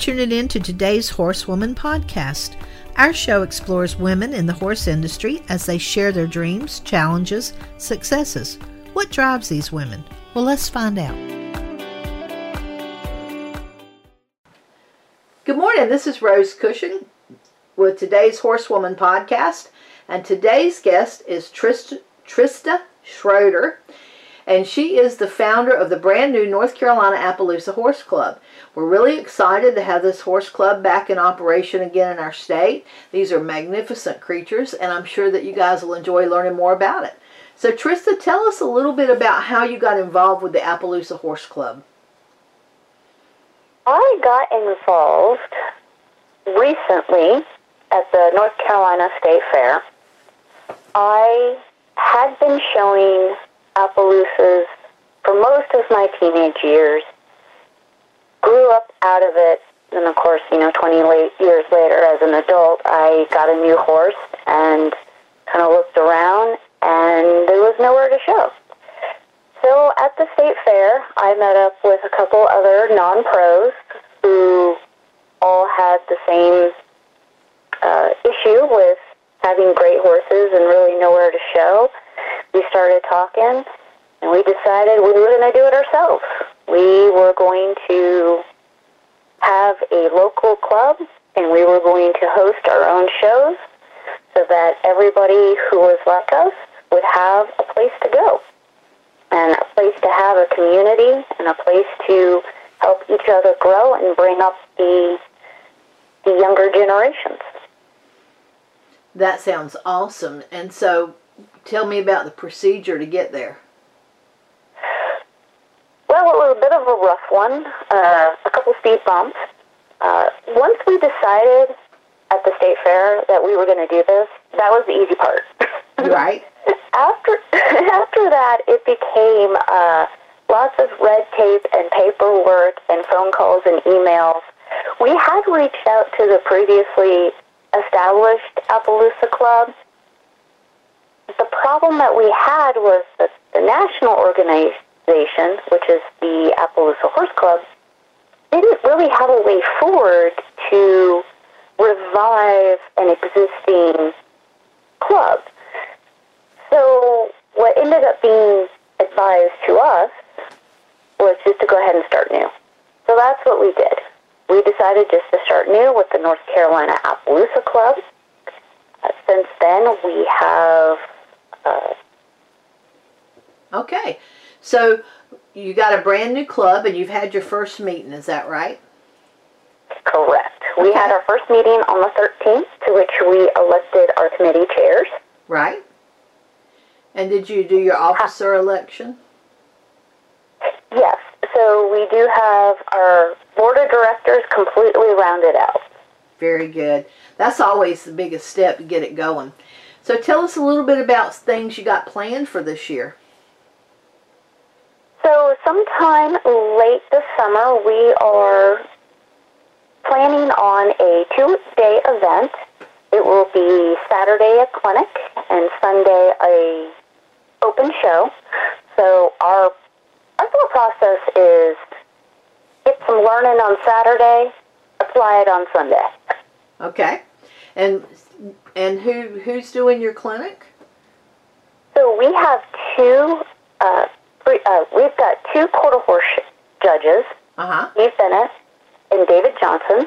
Tuning in to today's Horsewoman podcast. Our show explores women in the horse industry as they share their dreams, challenges, successes. What drives these women? Well, let's find out. Good morning. This is Rose Cushing with today's Horsewoman podcast, and today's guest is Trista, Trista Schroeder, and she is the founder of the brand new North Carolina Appaloosa Horse Club. We're really excited to have this horse club back in operation again in our state. These are magnificent creatures, and I'm sure that you guys will enjoy learning more about it. So, Trista, tell us a little bit about how you got involved with the Appaloosa Horse Club. I got involved recently at the North Carolina State Fair. I had been showing Appaloosas for most of my teenage years, grew up out of it, and of course, you know, 20 late years later as an adult, I got a new horse and kind of looked around, and there was nowhere to show. So at the state fair, I met up with a couple other non-pros who all had the same uh, issue with having great horses and really nowhere to show. We started talking, and we decided we were going to do it ourselves. We were going to have a local club, and we were going to host our own shows so that everybody who was like us would have a place to go and a place to have a community and a place to help each other grow and bring up the the younger generations. That sounds awesome. And so, tell me about the procedure to get there. Well, it was a bit of a rough one, uh, a couple speed bumps. Uh, once we decided at the state fair that we were going to do this, that was the easy part. Right. after after that, it became uh, lots of red tape and paperwork and phone calls and emails. We had reached out to the previously established Appaloosa Club. Problem that we had was that the national organization, which is the Appaloosa Horse Club, didn't really have a way forward to revive an existing club. So what ended up being advised to us was just to go ahead and start new. So that's what we did. We decided just to start new with the North Carolina Appaloosa Club. Uh, since then, we have. Okay. So you got a brand new club and you've had your first meeting, is that right? Correct. Okay. We had our first meeting on the 13th, to which we elected our committee chairs. Right. And did you do your officer election? Yes. So we do have our board of directors completely rounded out. Very good. That's always the biggest step to get it going. So tell us a little bit about things you got planned for this year. So sometime late this summer, we are planning on a two-day event. It will be Saturday a clinic and Sunday a open show. So our our thought process is get some learning on Saturday, apply it on Sunday. Okay, and and who who's doing your clinic? So we have two. Uh, uh, we've got two quarter horse judges, uh-huh. Steve Bennett and David Johnson.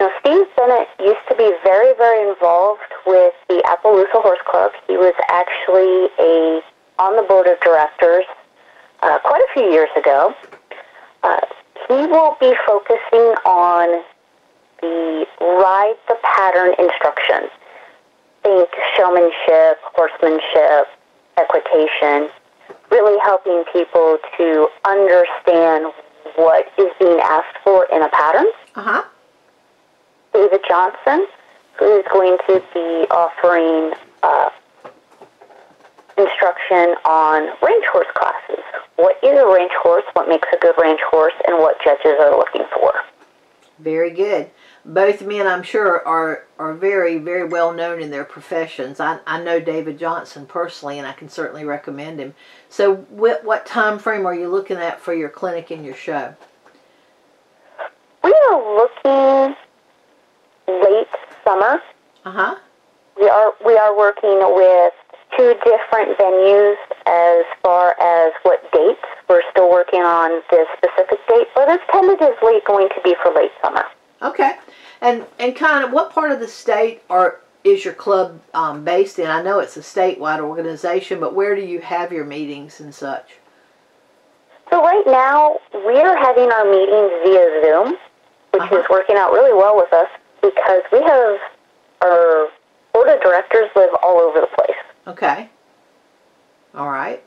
Now, Steve Bennett used to be very, very involved with the Appaloosa Horse Club. He was actually a on the board of directors uh, quite a few years ago. Uh, he will be focusing on the ride the pattern instruction. Think showmanship, horsemanship, equitation, really helping people to understand what is being asked for in a pattern. Uh-huh. David Johnson, who is going to be offering uh, instruction on range horse classes. What is a range horse? What makes a good range horse? And what judges are looking for? Very good. Both men, I'm sure, are are very very well known in their professions. I, I know David Johnson personally, and I can certainly recommend him. So, what what time frame are you looking at for your clinic and your show? We are looking late summer. Uh huh. We are we are working with two different venues as far as what dates. We're still working on the specific date, but it's tentatively going to be for late summer. Okay. And and kind of what part of the state are is your club um, based in? I know it's a statewide organization, but where do you have your meetings and such? So right now we're having our meetings via Zoom, which Uh-huh. is working out really well with us because we have our board of directors live all over the place. Okay. All right.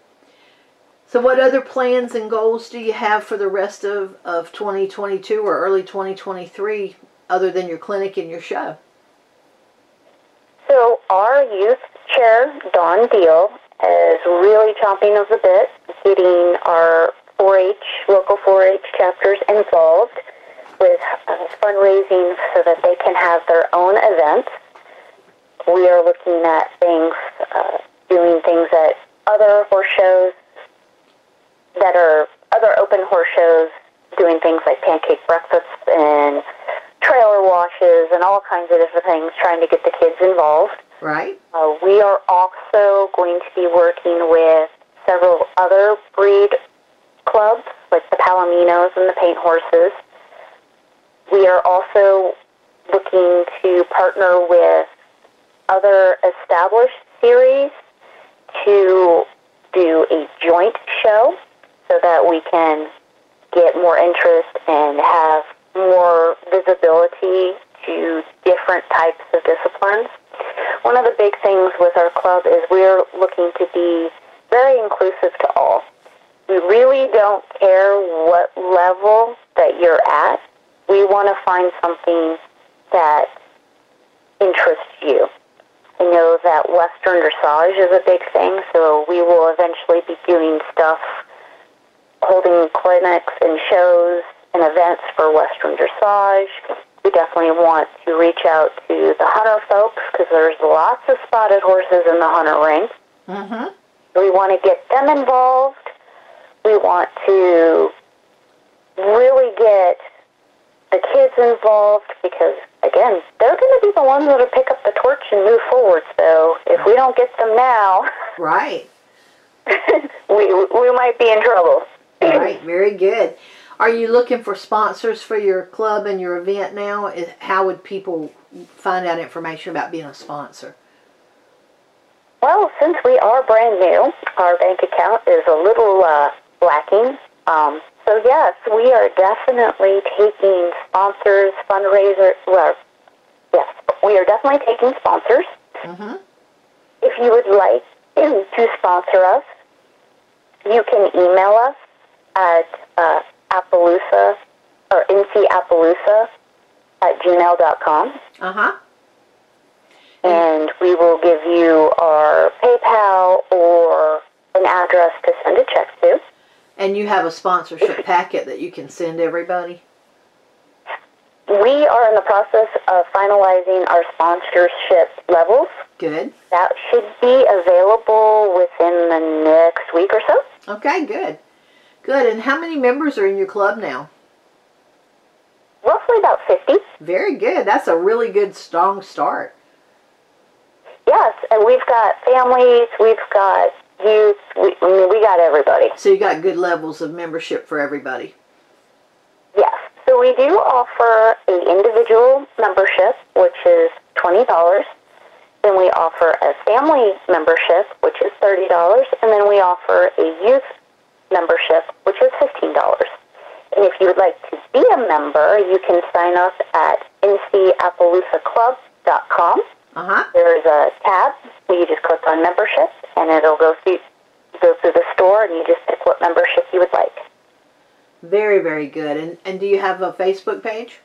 So, what other plans and goals do you have for the rest of, of 2022 or early 2023 other than your clinic and your show? So our youth chair, Dawn Deal, is really chomping at the bit, getting our 4-H, local 4-H chapters involved with uh, fundraising so that they can have their own events. We are looking at things, uh, doing things at other horse shows that are other open horse shows, doing things like pancake breakfasts and trailer washes and all kinds of different things, trying to get the kids involved. Right? Uh, we are also going to be working with several other breed clubs, like the Palominos and the Paint Horses. We are also looking to partner with other established series to do a joint show so that we can get more interest and have more visibility to different types of disciplines. One of the big things with our club is we're looking to be very inclusive to all. We really don't care what level that you're at. We want to find something that interests you. I know that Western dressage is a big thing, so we will eventually be doing stuff, holding clinics and shows and events for Western dressage. We definitely want to reach out to the hunter folks because there's lots of spotted horses in the hunter ring. Mm-hmm. We want to get them involved. We want to really get the kids involved because, again, they're going to be the ones that will pick up the torch and move forward. So if we don't get them now, Right. we we might be in trouble. Right. Very good. Are you looking for sponsors for your club and your event now? How would people find out information about being a sponsor? Well, since we are brand new, our bank account is a little uh, lacking. Um, so yes, we are definitely taking sponsors, fundraisers. Well, yes, we are definitely taking sponsors. Mm-hmm. If you would like to sponsor us, you can email us at uh, Appaloosa or NCAppaloosa at gmail.com Uh-huh. and we will give you our PayPal or an address to send a check to. And you have a sponsorship packet that you can send everybody? We are in the process of finalizing our sponsorship levels. Good. That should be available within the next week or so. Okay, good. Good. And how many members are in your club now? Roughly about 50. Very good. That's a really good, strong start. Yes, and we've got families, we've got youth, we, I mean, we got everybody. So you got good levels of membership for everybody. Yes. So we do offer a individual membership, which is twenty dollars. Then we offer a family membership, which is thirty dollars, and then we offer a youth membership, which is fifteen dollars. And if you would like to be a member, you can sign up at ncappaloosaclub.com. Uh-huh. There's a tab where you just click on membership, and it'll go through go through the store, and you just pick what membership you would like. Very, very good. And and do you have a Facebook page?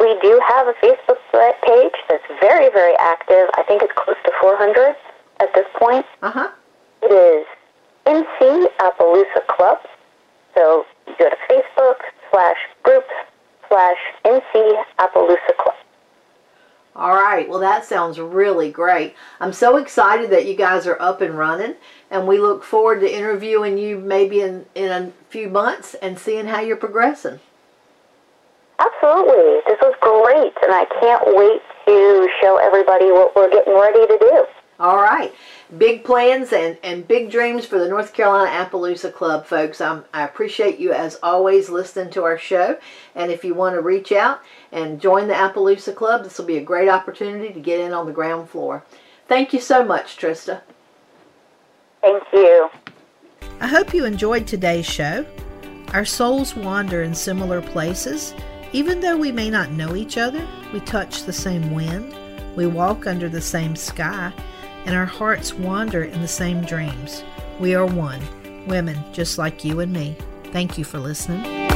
We do have a Facebook page that's very, very active. I think it's close to 400 at this point. Uh-huh. It is NC Appaloosa Club. So you go to Facebook slash groups slash NC Appaloosa Club. All right. Well, that sounds really great. I'm so excited that you guys are up and running, and we look forward to interviewing you maybe in, in a few months and seeing how you're progressing. Absolutely. absolutely. This was great, and I can't wait to show everybody what we're getting ready to do. All right. Big plans and, and big dreams for the North Carolina Appaloosa Club, folks. Um, I appreciate you, as always, listening to our show. And if you want to reach out and join the Appaloosa Club, this will be a great opportunity to get in on the ground floor. Thank you so much, Trista. Thank you. I hope you enjoyed today's show. Our souls wander in similar places. Even though we may not know each other, we touch the same wind, we walk under the same sky, and our hearts wander in the same dreams. We are one, women just like you and me. Thank you for listening.